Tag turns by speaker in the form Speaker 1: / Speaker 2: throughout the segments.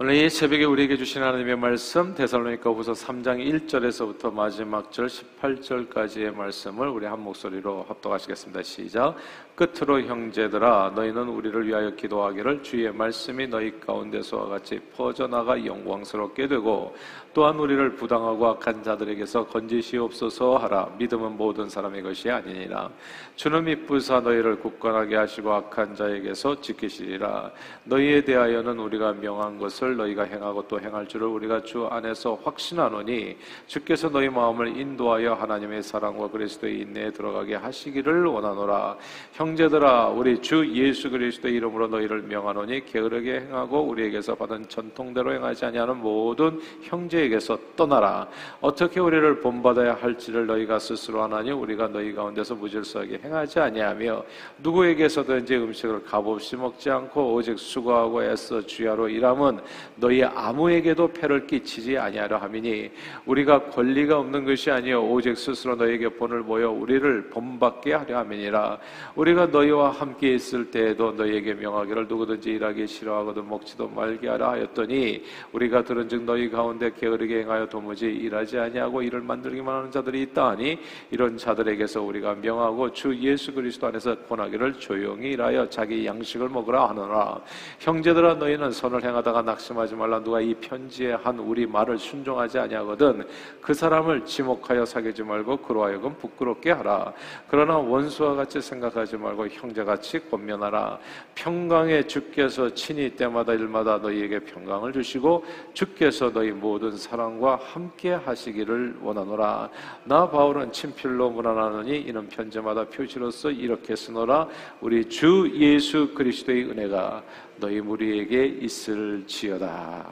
Speaker 1: 오늘 이 새벽에 우리에게 주신 하나님의 말씀 데살로니가 후서 3장 1절에서부터 마지막 절 18절까지의 말씀을 우리 한 목소리로 합독하시겠습니다. 시작. 끝으로 형제들아 너희는 우리를 위하여 기도하기를 주의 말씀이 너희 가운데서와 같이 퍼져나가 영광스럽게 되고 또한 우리를 부당하고 악한 자들에게서 건지시옵소서 하라. 믿음은 모든 사람의 것이 아니니라. 주는 미쁘사 너희를 굳건하게 하시고 악한 자에게서 지키시리라. 너희에 대하여는 우리가 명한 것을 너희가 행하고 또 행할 줄을 우리가 주 안에서 확신하노니 주께서 너희 마음을 인도하여 하나님의 사랑과 그리스도의 인내에 들어가게 하시기를 원하노라. 형 제들아 우리 주 예수 그리스도의 이름으로 너희를 명하노니 게으르게 행하고 우리에게서 받은 전통대로 행하지 아니하는 모든 형제에게서 떠나라. 어떻게 우리를 본받아야 할지를 너희가 스스로 하나니 우리가 너희 가운데서 무질서하게 행하지 아니하며 누구에게서든지 음식을 값없이 먹지 않고 오직 수고하고 애써 주야로 일함은 너희 아무에게도 패를 끼치지 아니하려 함이니 우리가 권리가 없는 것이 아니요 오직 스스로 너에게 본을 모여 우리를 본받게 하려 함이니라. 우리가 우리가 너희와 함께 있을 때에도 너희에게 명하기를 누구든지 일하기 싫어하거든 먹지도 말게 하라 하였더니 우리가 들은즉 너희 가운데 게으르게 행하여 도무지 일하지 아니하고 일을 만들기만 하는 자들이 있다 하니 이런 자들에게서 우리가 명하고 주 예수 그리스도 안에서 권하기를 조용히 일하여 자기 양식을 먹으라 하노라. 형제들아 너희는 선을 행하다가 낙심하지 말라. 누가 이 편지에 한 우리 말을 순종하지 아니하거든 그 사람을 지목하여 사귀지 말고 그로 하여금 부끄럽게 하라. 그러나 원수와 같이 생각하지 말고 말고 형제같이 권면하라. 평강에 주께서 친히 때마다 일마다 너희에게 평강을 주시고 주께서 너희 모든 사랑과 함께 하시기를 원하노라. 나 바울은 친필로 문안하노니 이는 편제마다 표시로서 이렇게 쓰노라. 우리 주 예수 그리스도의 은혜가 너희 무리에게 있을지어다.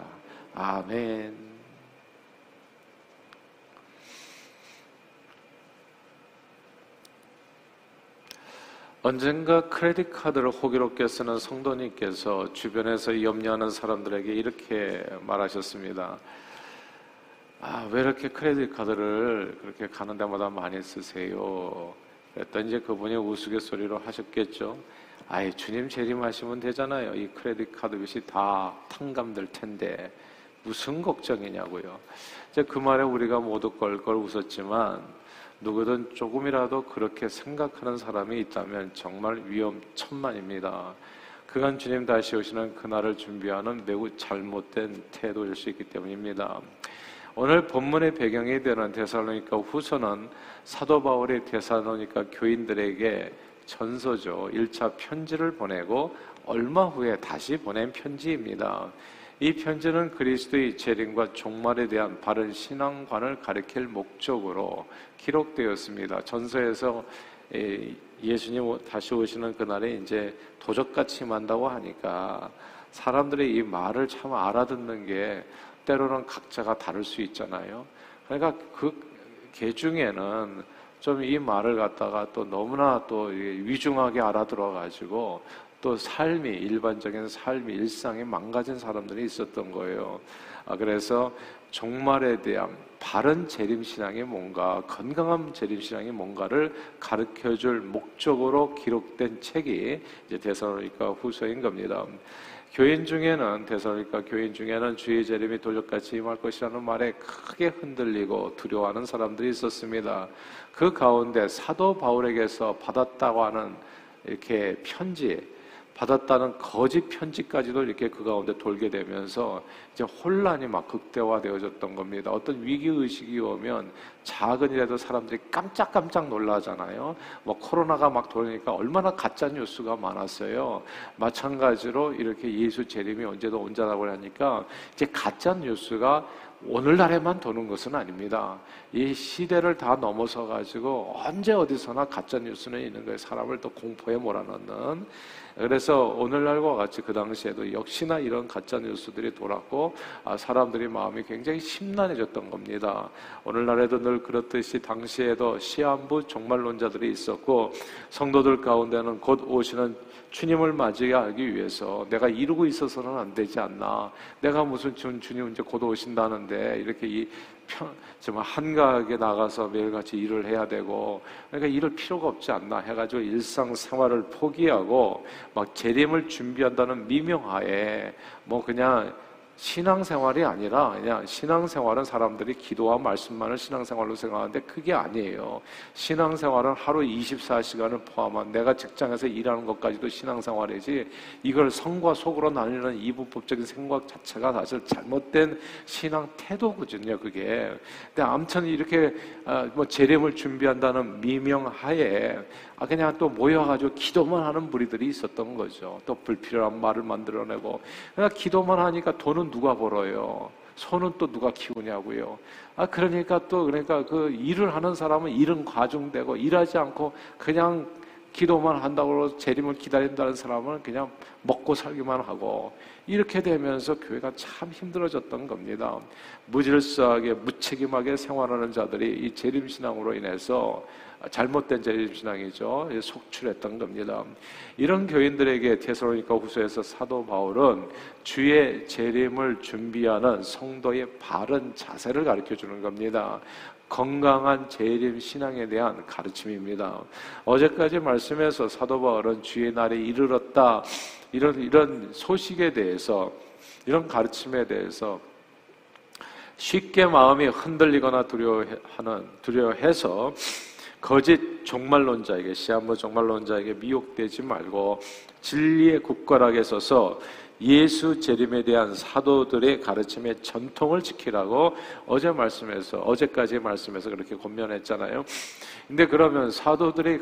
Speaker 1: 아멘. 언젠가 크레딧 카드를 호기롭게 쓰는 성도님께서 주변에서 염려하는 사람들에게 이렇게 말하셨습니다. 아, 왜 이렇게 크레딧 카드를 그렇게 가는 데마다 많이 쓰세요? 그랬더니 이제 그분이 우스갯소리로 하셨겠죠. 아이, 주님 재림하시면 되잖아요. 이 크레딧 카드 빚이 다 탕감될 텐데. 무슨 걱정이냐고요. 이제 그 말에 우리가 모두 껄껄 웃었지만 누구든 조금이라도 그렇게 생각하는 사람이 있다면 정말 위험천만입니다. 그간 주님 다시 오시는 그날을 준비하는 매우 잘못된 태도일 수 있기 때문입니다. 오늘 본문의 배경이 되는 데살로니가 후서는 사도 바울이 데살로니가 교인들에게 전서죠. 1차 편지를 보내고 얼마 후에 다시 보낸 편지입니다. 이 편지는 그리스도의 재림과 종말에 대한 바른 신앙관을 가리킬 목적으로 기록되었습니다. 전서에서 예수님 다시 오시는 그날에 이제 도적같이 만다고 하니까 사람들의 이 말을 참 알아듣는 게 때로는 각자가 다를 수 있잖아요. 그러니까 그 개 중에는 좀 이 말을 갖다가 또 너무나 또 위중하게 알아들어 가지고 또 삶이 일반적인 삶이 일상이 망가진 사람들이 있었던 거예요. 아, 그래서 종말에 대한 바른 재림 신앙이 뭔가 건강한 재림 신앙이 뭔가를 가르쳐 줄 목적으로 기록된 책이 이제 대사로니까 후서인 겁니다. 교인 중에는 대사로니까 교인 중에는 주의 재림이 돌력같이 임할 것이라는 말에 크게 흔들리고 두려워하는 사람들이 있었습니다. 그 가운데 사도 바울에게서 받았다고 하는 이렇게 편지 받았다는 거짓 편지까지도 이렇게 그 가운데 돌게 되면서 이제 혼란이 막 극대화되어졌던 겁니다. 어떤 위기 의식이 오면 작은 일에도 사람들이 깜짝깜짝 놀라잖아요. 뭐 코로나가 막 돌니까 얼마나 가짜 뉴스가 많았어요. 마찬가지로 이렇게 예수 재림이 언제도 온자라고 하니까 이제 가짜 뉴스가 오늘날에만 도는 것은 아닙니다. 이 시대를 다 넘어서 가지고 언제 어디서나 가짜 뉴스는 있는 거예요. 사람을 또 공포에 몰아넣는. 그래서 오늘날과 같이 그 당시에도 역시나 이런 가짜 뉴스들이 돌았고 아, 사람들이 마음이 굉장히 심란해졌던 겁니다. 오늘날에도 늘 그렇듯이 당시에도 시한부 종말론자들이 있었고 성도들 가운데는 곧 오시는 주님을 맞이하기 위해서 내가 이루고 있어서는 안 되지 않나. 내가 무슨 주, 주님 이제 곧 오신다는데 이렇게 이 편, 정말 한가하게 나가서 매일같이 일을 해야 되고 그러니까 이럴 필요가 없지 않나 해가지고 일상생활을 포기하고 막 재림을 준비한다는 미명하에 뭐 그냥 신앙생활이 아니라 그냥 신앙생활은 사람들이 기도와 말씀만을 신앙생활로 생각하는데 그게 아니에요. 신앙생활은 하루 24시간을 포함한 내가 직장에서 일하는 것까지도 신앙생활이지 이걸 성과 속으로 나뉘는 이분법적인 생각 자체가 사실 잘못된 신앙 태도거든요. 그게. 근데 아무튼 이렇게 어, 뭐 재림을 준비한다는 미명하에 아 그냥 또 모여가지고 기도만 하는 무리들이 있었던 거죠. 또 불필요한 말을 만들어내고 그러니까 기도만 하니까 돈은 누가 벌어요? 손은 또 누가 키우냐고요. 아 그러니까 또 그러니까 그 일을 하는 사람은 일은 과중되고 일하지 않고 그냥 기도만 한다고 재림을 기다린다는 사람은 그냥 먹고 살기만 하고 이렇게 되면서 교회가 참 힘들어졌던 겁니다. 무질서하게 무책임하게 생활하는 자들이 이 재림 신앙으로 인해서 잘못된 재림신앙이죠. 속출했던 겁니다. 이런 교인들에게 테살로니가 후서에서 사도 바울은 주의 재림을 준비하는 성도의 바른 자세를 가르쳐 주는 겁니다. 건강한 재림 신앙에 대한 가르침입니다. 어제까지 말씀에서 사도 바울은 주의 날이 이르렀다 이런 이런 소식에 대해서 이런 가르침에 대해서 쉽게 마음이 흔들리거나 두려워하는 두려워해서 거짓 종말론자에게 시한부 종말론자에게 미혹되지 말고 진리의 국가락에 서서 예수 재림에 대한 사도들의 가르침의 전통을 지키라고 어제 말씀에서 어제까지 말씀에서 그렇게 권면했잖아요. 근데 그러면 사도들의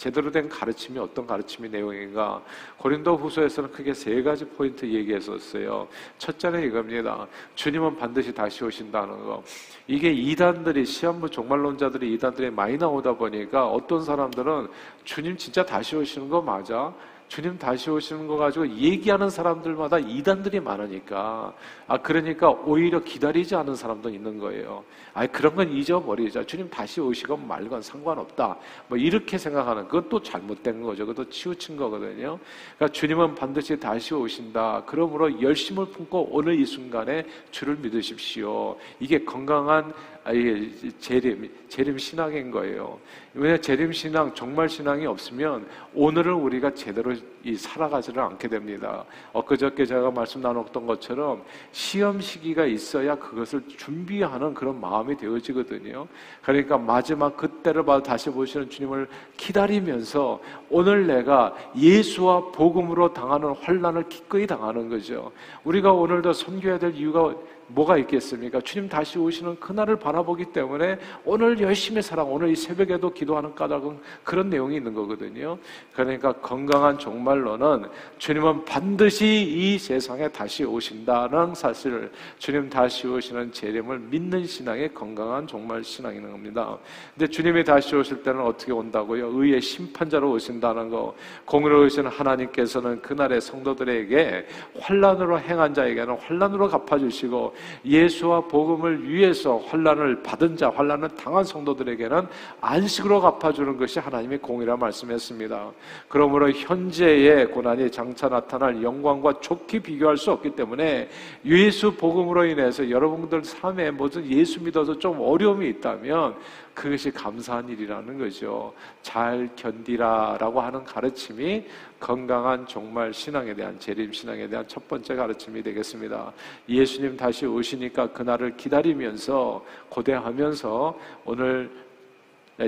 Speaker 1: 제대로 된 가르침이 어떤 가르침이 내용인가? 고린도 후서에서는 크게 세 가지 포인트 얘기했었어요. 첫째는 이겁니다. 주님은 반드시 다시 오신다는 거. 이게 이단들이, 시한부 종말론자들이 이단들이 많이 나오다 보니까 어떤 사람들은 주님 진짜 다시 오시는 거 맞아? 주님 다시 오시는 거 가지고 얘기하는 사람들마다 이단들이 많으니까 아 그러니까 오히려 기다리지 않은 사람도 있는 거예요. 아 그런 건 잊어버리자. 주님 다시 오시건 말건 상관없다. 뭐 이렇게 생각하는 그것도 잘못된 거죠. 그것도 치우친 거거든요. 그러니까 주님은 반드시 다시 오신다. 그러므로 열심을 품고 오늘 이 순간에 주를 믿으십시오. 이게 건강한 아, 이게 재림, 재림 신앙인 거예요. 왜냐 재림 신앙, 정말 신앙이 없으면 오늘을 우리가 제대로 살아가지를 않게 됩니다. 엊그저께 제가 말씀 나눴던 것처럼 시험 시기가 있어야 그것을 준비하는 그런 마음이 되어지거든요. 그러니까 마지막 그때를 봐 다시 보시는 주님을 기다리면서 오늘 내가 예수와 복음으로 당하는 환란을 기꺼이 당하는 거죠. 우리가 오늘도 섬겨야 될 이유가 뭐가 있겠습니까? 주님 다시 오시는 그날을 바라보기 때문에 오늘 열심히 살아 오늘 이 새벽에도 기도하는 까닭은 그런 내용이 있는 거거든요. 그러니까 건강한 종말로는 주님은 반드시 이 세상에 다시 오신다는 사실을 주님 다시 오시는 재림을 믿는 신앙의 건강한 종말 신앙이는 겁니다. 근데 주님이 다시 오실 때는 어떻게 온다고요? 의의 심판자로 오신다는 거. 공의로우신 하나님께서는 그날의 성도들에게 환란으로 행한 자에게는 환란으로 갚아주시고 예수와 복음을 위해서 환란을 받은 자, 환란을 당한 성도들에게는 안식으로 갚아주는 것이 하나님의 공이라 말씀했습니다. 그러므로 현재의 고난이 장차 나타날 영광과 좋게 비교할 수 없기 때문에 예수 복음으로 인해서 여러분들 삶에 무슨 예수 믿어서 좀 어려움이 있다면 그것이 감사한 일이라는 거죠. 잘 견디라라고 하는 가르침이 건강한 종말 신앙에 대한 재림 신앙에 대한 첫 번째 가르침이 되겠습니다. 예수님 다시 오시니까 그날을 기다리면서 고대하면서 오늘 네,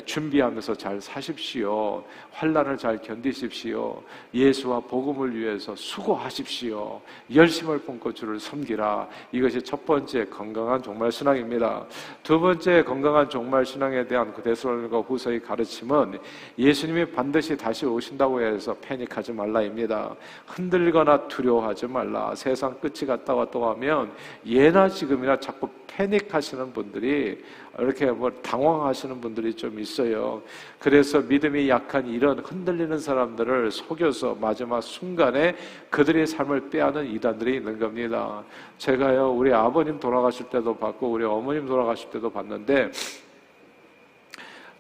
Speaker 1: 준비하면서 잘 사십시오. 환란을 잘 견디십시오. 예수와 복음을 위해서 수고하십시오. 열심을 품고 주를 섬기라. 이것이 첫 번째 건강한 종말 신앙입니다. 두 번째 건강한 종말 신앙에 대한 그데스로니가 후서의 가르침은 예수님이 반드시 다시 오신다고 해서 패닉하지 말라입니다. 흔들거나 두려워하지 말라. 세상 끝이 갔다 왔다 하면 예나 지금이나 자꾸 패닉하시는 분들이 이렇게 뭐 당황하시는 분들이 좀 있어요. 그래서 믿음이 약한 이런 흔들리는 사람들을 속여서 마지막 순간에 그들의 삶을 빼앗는 이단들이 있는 겁니다. 제가요, 우리 아버님 돌아가실 때도 봤고, 우리 어머님 돌아가실 때도 봤는데,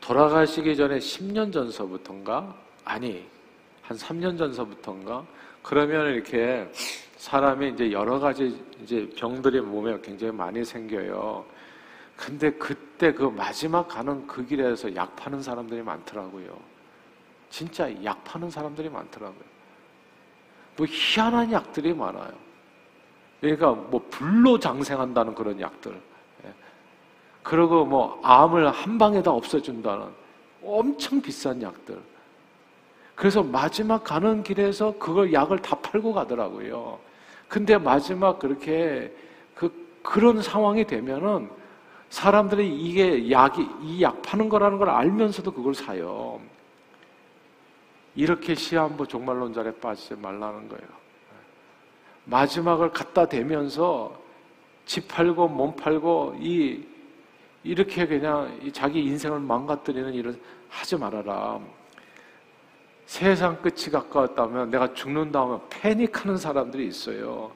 Speaker 1: 돌아가시기 전에 10년 전서부터인가? 아니, 한 3년 전서부터인가? 그러면 이렇게 사람이 이제 여러 가지 이제 병들이 몸에 굉장히 많이 생겨요. 근데 그때 그 마지막 가는 그 길에서 약 파는 사람들이 많더라고요. 진짜 약 파는 사람들이 많더라고요. 뭐 희한한 약들이 많아요. 그러니까 뭐 불로 장생한다는 그런 약들. 예. 그리고 뭐 암을 한 방에 다 없애준다는 엄청 비싼 약들. 그래서 마지막 가는 길에서 그걸 약을 다 팔고 가더라고요. 근데 마지막 그렇게 그 그런 상황이 되면은 사람들이 이게 약이 이 약 파는 거라는 걸 알면서도 그걸 사요. 이렇게 시한부 종말론자에 빠지지 말라는 거예요. 마지막을 갖다 대면서 집 팔고 몸 팔고 이 이렇게 그냥 자기 인생을 망가뜨리는 일을 하지 말아라. 세상 끝이 가까웠다면 내가 죽는다 하면 패닉하는 사람들이 있어요.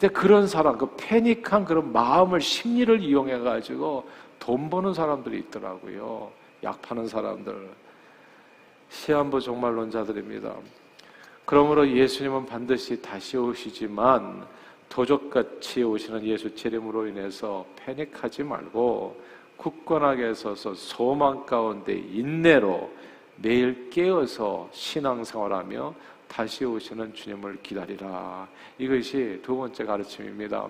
Speaker 1: 근데 그런 사람, 그 패닉한 그런 마음을, 심리를 이용해 가지고 돈 버는 사람들이 있더라고요. 약 파는 사람들. 시한부 종말론자들입니다. 그러므로 예수님은 반드시 다시 오시지만 도적같이 오시는 예수 재림으로 인해서 패닉하지 말고 굳건하게 서서 소망 가운데 인내로 매일 깨어서 신앙생활하며 다시 오시는 주님을 기다리라. 이것이 두 번째 가르침입니다.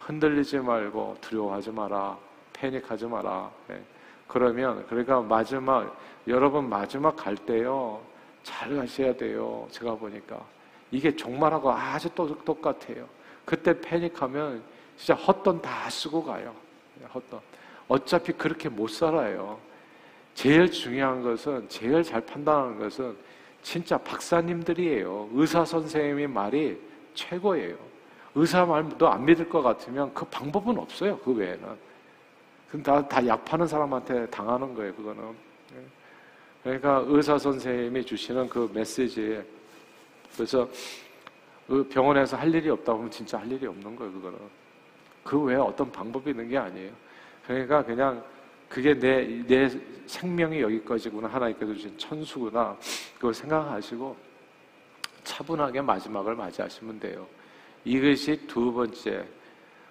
Speaker 1: 흔들리지 말고 두려워하지 마라. 패닉하지 마라. 네. 그러면 그러니까 마지막 여러분 마지막 갈 때요 잘 가셔야 돼요. 제가 보니까 이게 종말하고 아주 또 똑같아요. 그때 패닉하면 진짜 헛돈 다 쓰고 가요. 헛돈. 어차피 그렇게 못 살아요. 제일 중요한 것은 제일 잘 판단하는 것은 진짜 박사님들이에요. 의사 선생님의 말이 최고예요. 의사 말도 안 믿을 것 같으면 그 방법은 없어요. 그 외에는. 다, 다 약 파는 사람한테 당하는 거예요. 그거는. 그러니까 의사 선생님이 주시는 그 메시지에 그래서 그 병원에서 할 일이 없다 보면 진짜 할 일이 없는 거예요. 그거는. 그 외에 어떤 방법이 있는 게 아니에요. 그러니까 그냥 그게 내, 내 생명이 여기까지구나. 하나님께서 주신 천수구나. 그걸 생각하시고 차분하게 마지막을 맞이하시면 돼요. 이것이 두 번째,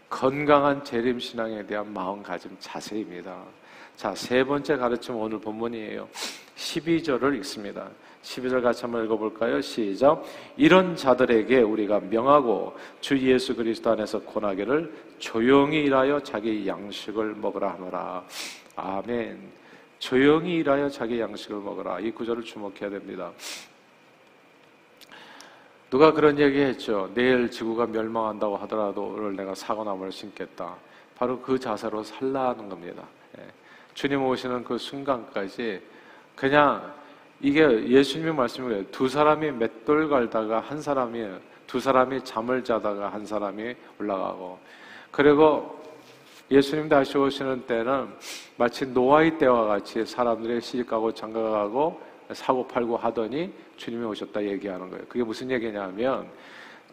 Speaker 1: 건강한 재림신앙에 대한 마음가짐 자세입니다. 자, 세 번째 가르침 오늘 본문이에요. 12절을 읽습니다. 12절 같이 한번 읽어볼까요? 시작. 이런 자들에게 우리가 명하고 주 예수 그리스도 안에서 고나기를 조용히 일하여 자기 양식을 먹으라 하노라. 아멘. 조용히 일하여 자기 양식을 먹어라. 이 구절을 주목해야 됩니다. 누가 그런 얘기 했죠. 내일 지구가 멸망한다고 하더라도 오늘 내가 사과나무를 심겠다. 바로 그 자세로 살라는 겁니다. 예. 주님 오시는 그 순간까지 그냥 이게 예수님의 말씀이에요. 두 사람이 맷돌 갈다가 한 사람이 두 사람이 잠을 자다가 한 사람이 올라가고 그리고 예수님 다시 오시는 때는 마치 노아의 때와 같이 사람들이 시집가고 장가가고 사고 팔고 하더니 주님이 오셨다 얘기하는 거예요. 그게 무슨 얘기냐면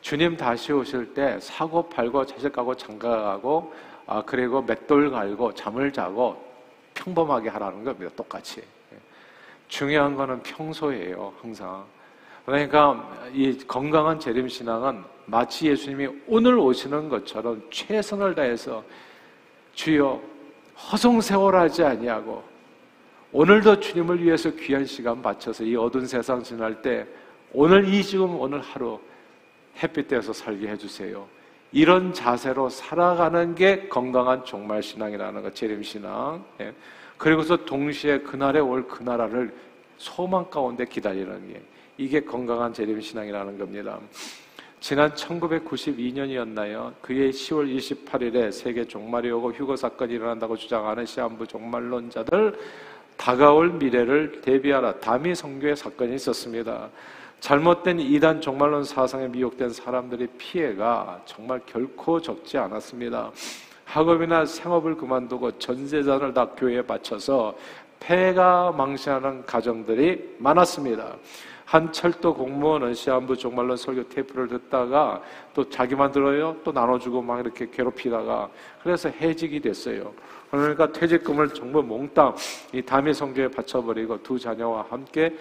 Speaker 1: 주님 다시 오실 때 사고 팔고 자식가고 장가가고 아 그리고 맷돌 갈고 잠을 자고 평범하게 하라는 겁니다. 똑같이. 중요한 거는 평소예요. 항상. 그러니까 이 건강한 재림 신앙은 마치 예수님이 오늘 오시는 것처럼 최선을 다해서 주여 허송세월하지 아니하고 오늘도 주님을 위해서 귀한 시간 바쳐서 이 어두운 세상 지날 때 오늘 이 지금 오늘 하루 햇빛 떼서 살게 해주세요. 이런 자세로 살아가는 게 건강한 종말 신앙이라는 거, 재림 신앙. 예. 그리고서 동시에 그날에 올 그 나라를 소망 가운데 기다리는 게 이게 건강한 재림 신앙이라는 겁니다. 지난 1992년이었나요? 그해 10월 28일에 세계 종말이 오고 휴거 사건이 일어난다고 주장하는 시한부 종말론자들 다가올 미래를 대비하라 담이 성교의 사건이 있었습니다. 잘못된 이단 종말론 사상에 미혹된 사람들의 피해가 정말 결코 적지 않았습니다. 학업이나 생업을 그만두고 전재산을 다 교회에 바쳐서 폐가 망신하는 가정들이 많았습니다. 한 철도 공무원은 시한부 종말론 설교 테이프를 듣다가 또 자기만 들어요. 또 나눠주고 막 이렇게 괴롭히다가 그래서 해직이 됐어요. 그러니까 퇴직금을 정말 몽땅 이 담임 성교에 바쳐버리고 두 자녀와 함께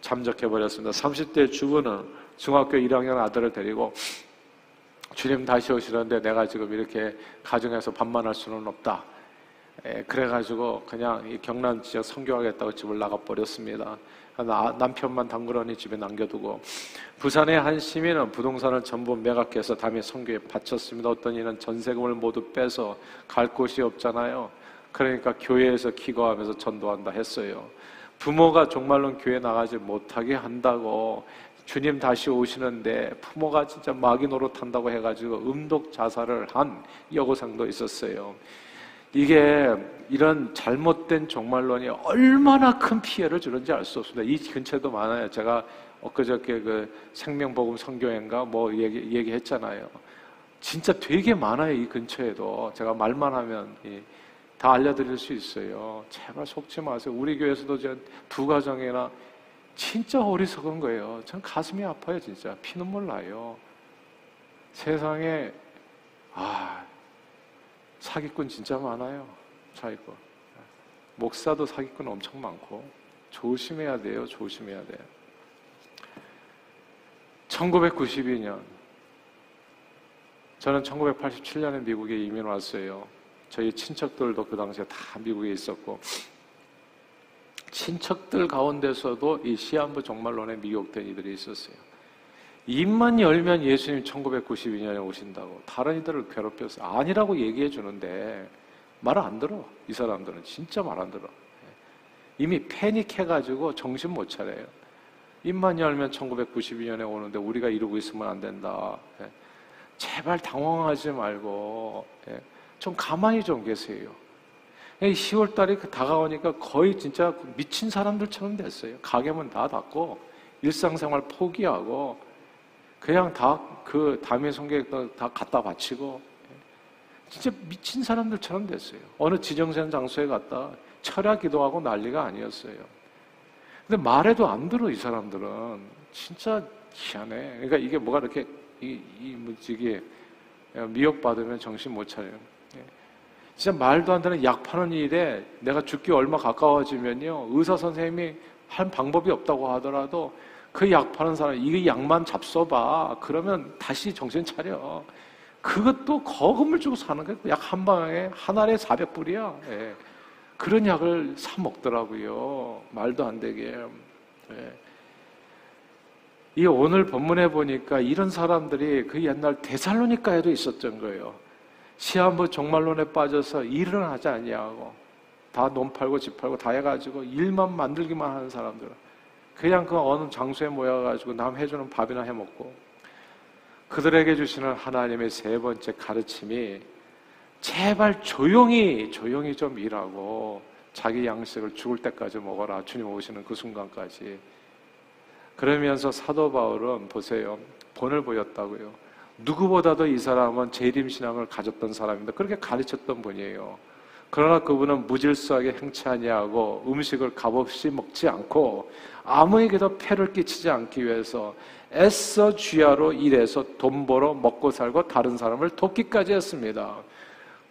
Speaker 1: 잠적해버렸습니다. 30대 주부는 중학교 1학년 아들을 데리고 주님 다시 오시는데 내가 지금 이렇게 가정에서 반만할 수는 없다. 에, 그래가지고 그냥 이 경남 지역 성교하겠다고 집을 나가버렸습니다. 나, 남편만 당그러니 집에 남겨두고 부산의 한 시민은 부동산을 전부 매각해서 담임 성교에 바쳤습니다. 어떤 이는 전세금을 모두 빼서 갈 곳이 없잖아요. 그러니까 교회에서 기거하면서 전도한다 했어요. 부모가 정말로 교회 나가지 못하게 한다고 주님 다시 오시는데 부모가 진짜 마귀 노릇 한다고 해가지고 음독 자살을 한 여고생도 있었어요. 이게 이런 잘못된 종말론이 얼마나 큰 피해를 주는지 알 수 없습니다. 이 근처에도 많아요. 제가 엊그저께 그 생명복음 성교회인가 뭐 얘기, 얘기했잖아요. 진짜 되게 많아요. 이 근처에도. 제가 말만 하면 다 알려드릴 수 있어요. 제발 속지 마세요. 우리 교회에서도 두 가정이나 진짜 어리석은 거예요. 전 가슴이 아파요, 진짜. 피눈물 나요. 세상에, 아, 사기꾼 진짜 많아요. 사기꾼. 목사도 사기꾼 엄청 많고. 조심해야 돼요, 조심해야 돼요. 1992년. 저는 1987년에 미국에 이민 왔어요. 저희 친척들도 그 당시에 다 미국에 있었고, 친척들 가운데서도 이 시한부 종말론에 미혹된 이들이 있었어요. 입만 열면 예수님 1992년에 오신다고 다른 이들을 괴롭혀서 아니라고 얘기해 주는데 말 안 들어. 이 사람들은 진짜 말 안 들어. 이미 패닉해가지고 정신 못 차려요. 입만 열면 1992년에 오는데 우리가 이러고 있으면 안 된다. 제발 당황하지 말고 좀 가만히 좀 계세요. 10월 달이 그 다가오니까 거의 진짜 미친 사람들처럼 됐어요. 가게문 다 닫고 일상생활 포기하고 그냥 다 그 담임 성객도 다 갖다 바치고 진짜 미친 사람들처럼 됐어요. 어느 지정된 장소에 갔다 철야 기도하고 난리가 아니었어요. 근데 말해도 안 들어 이 사람들은 진짜 희한해. 그러니까 이게 뭐가 이렇게 이, 이 무지개 미혹받으면 정신 못 차려요. 진짜 말도 안 되는 약 파는 일에 내가 죽기 얼마 가까워지면요. 의사 선생님이 할 방법이 없다고 하더라도 그 약 파는 사람, 이 약만 잡숴봐. 그러면 다시 정신 차려. 그것도 거금을 주고 사는 거예요. 약 한 방에 한 알에 400불이야. 예. 그런 약을 사 먹더라고요. 말도 안 되게. 예. 이 오늘 본문에 보니까 이런 사람들이 그 옛날 대살로니까에도 있었던 거예요. 시한부 종말론에 빠져서 일을 하지 아니하고 다놈 팔고 집 팔고 다 해가지고 일만 만들기만 하는 사람들 그냥 그 어느 장소에 모여가지고 남 해주는 밥이나 해 먹고 그들에게 주시는 하나님의 세 번째 가르침이 제발 조용히 조용히 좀 일하고 자기 양식을 죽을 때까지 먹어라 주님 오시는 그 순간까지 그러면서 사도 바울은 보세요 본을 보였다고요 누구보다도 이 사람은 재림 신앙을 가졌던 사람입니다. 그렇게 가르쳤던 분이에요. 그러나 그분은 무질서하게 행치 아니하고 음식을 값없이 먹지 않고 아무에게도 폐를 끼치지 않기 위해서 애써 쥐하로 일해서 돈 벌어 먹고 살고 다른 사람을 돕기까지 했습니다.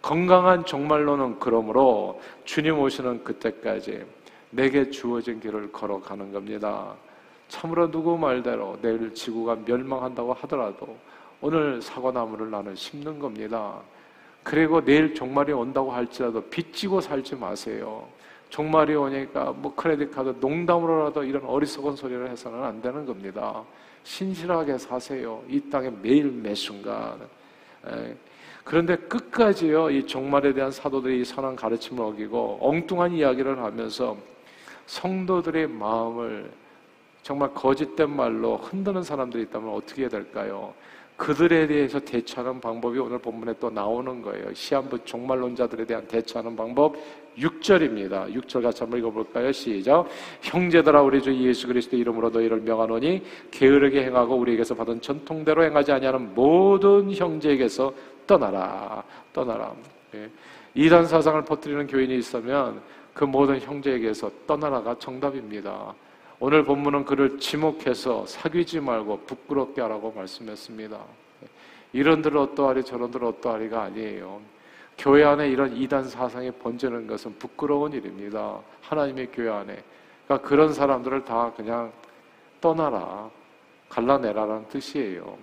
Speaker 1: 건강한 종말로는 그러므로 주님 오시는 그때까지 내게 주어진 길을 걸어가는 겁니다. 참으로 누구 말대로 내일 지구가 멸망한다고 하더라도 오늘 사과나무를 나는 심는 겁니다. 그리고 내일 종말이 온다고 할지라도 빚지고 살지 마세요. 종말이 오니까 뭐 크레딧 카드 농담으로라도 이런 어리석은 소리를 해서는 안 되는 겁니다. 신실하게 사세요. 이 땅에 매일 매 순간. 그런데 끝까지요, 이 종말에 대한 사도들이 선한 가르침을 어기고 엉뚱한 이야기를 하면서 성도들의 마음을 정말 거짓된 말로 흔드는 사람들이 있다면 어떻게 해야 될까요? 그들에 대해서 대처하는 방법이 오늘 본문에 또 나오는 거예요. 시한부 종말론자들에 대한 대처하는 방법 6절입니다. 6절 같이 한번 읽어볼까요? 시작. 형제들아 우리 주 예수 그리스도 이름으로 너희를 명하노니 게으르게 행하고 우리에게서 받은 전통대로 행하지 아니하는 모든 형제에게서 떠나라. 떠나라. 예. 이단 사상을 퍼뜨리는 교인이 있으면 그 모든 형제에게서 떠나라가 정답입니다. 오늘 본문은 그를 지목해서 사귀지 말고 부끄럽게 하라고 말씀했습니다. 이런들 어떠하리 저런들 어떠하리가 아니에요. 교회 안에 이런 이단 사상이 번지는 것은 부끄러운 일입니다. 하나님의 교회 안에. 그러니까 그런 사람들을 다 그냥 떠나라, 갈라내라라는 뜻이에요.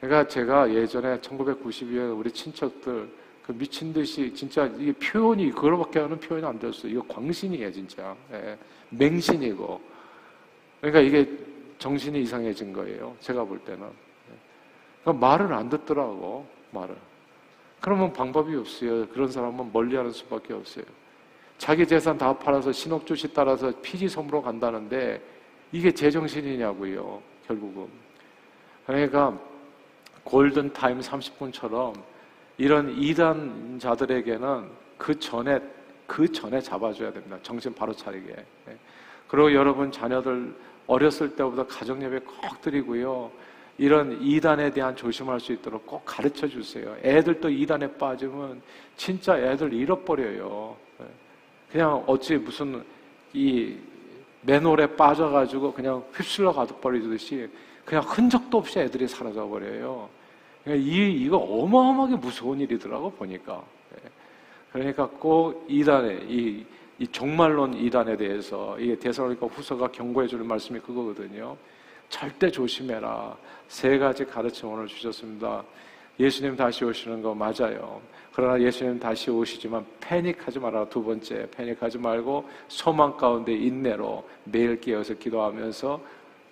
Speaker 1: 그러니까 제가 예전에 1992년 우리 친척들 그 미친 듯이 진짜 이게 표현이 그거밖에 하는 표현이 안 됐어요. 이거 광신이에요, 진짜. 예, 맹신이고. 그러니까 이게 정신이 이상해진 거예요. 제가 볼 때는. 그러니까 말을 안 듣더라고, 말을. 그러면 방법이 없어요. 그런 사람은 멀리 하는 수밖에 없어요. 자기 재산 다 팔아서 신옥주시 따라서 피지 섬으로 간다는데 이게 제정신이냐고요, 결국은. 그러니까 골든 타임 30분처럼 이런 이단자들에게는 그 전에 그 전에 잡아줘야 됩니다. 정신 바로 차리게. 예. 그리고 여러분 자녀들 어렸을 때부터 가정 예배 꼭 드리고요. 이런 이단에 대한 조심할 수 있도록 꼭 가르쳐 주세요. 애들도 이단에 빠지면 진짜 애들 잃어버려요. 예. 그냥 어찌 무슨 이 맨홀에 빠져가지고 그냥 휩쓸려 가버리듯이 그냥 흔적도 없이 애들이 사라져 버려요. 그러니까 이 이거 어마어마하게 무서운 일이더라고 보니까. 예. 그러니까 꼭 이단에 이, 이 종말론 이단에 대해서 이게 대사로니까 후서가 경고해 주는 말씀이 그거거든요. 절대 조심해라. 세 가지 가르침 오늘 주셨습니다. 예수님 다시 오시는 거 맞아요. 그러나 예수님 다시 오시지만 패닉하지 마라. 두 번째, 패닉하지 말고 소망 가운데 인내로 매일 깨어서 기도하면서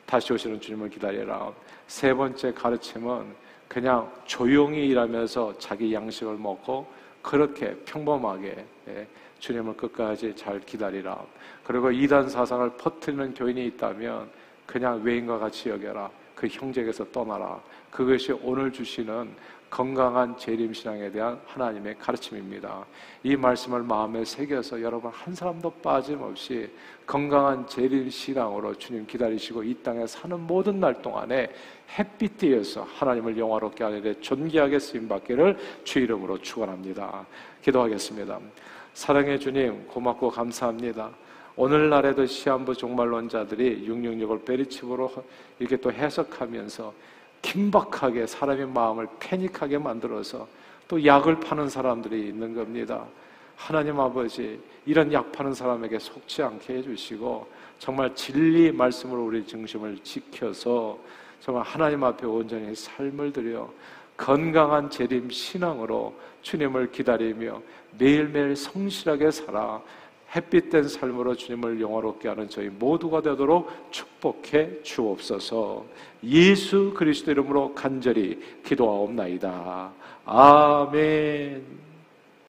Speaker 1: 다시 오시는 주님을 기다려라. 세 번째 가르침은 그냥 조용히 일하면서 자기 양식을 먹고 그렇게 평범하게 예, 주님을 끝까지 잘 기다리라. 그리고 이단 사상을 퍼뜨리는 교인이 있다면 그냥 외인과 같이 여겨라. 그 형제에게서 떠나라. 그것이 오늘 주시는 건강한 재림신앙에 대한 하나님의 가르침입니다. 이 말씀을 마음에 새겨서 여러분 한 사람도 빠짐없이 건강한 재림신앙으로 주님 기다리시고 이 땅에 사는 모든 날 동안에 햇빛 뒤에서 하나님을 영화롭게 하는 데 존귀하게 쓰임받기를 주 이름으로 축원합니다. 기도하겠습니다. 사랑의 주님 고맙고 감사합니다. 오늘날에도 시한부 종말론자들이 666을 베리칩으로 이렇게 또 해석하면서 긴박하게 사람의 마음을 패닉하게 만들어서 또 약을 파는 사람들이 있는 겁니다. 하나님 아버지, 이런 약 파는 사람에게 속지 않게 해주시고, 정말 진리 말씀으로 우리 중심을 지켜서, 정말 하나님 앞에 온전히 삶을 들여 건강한 재림 신앙으로 주님을 기다리며 매일매일 성실하게 살아 햇빛된 삶으로 주님을 영화롭게 하는 저희 모두가 되도록 축복해 주옵소서. 예수 그리스도 이름으로 간절히 기도하옵나이다. 아멘.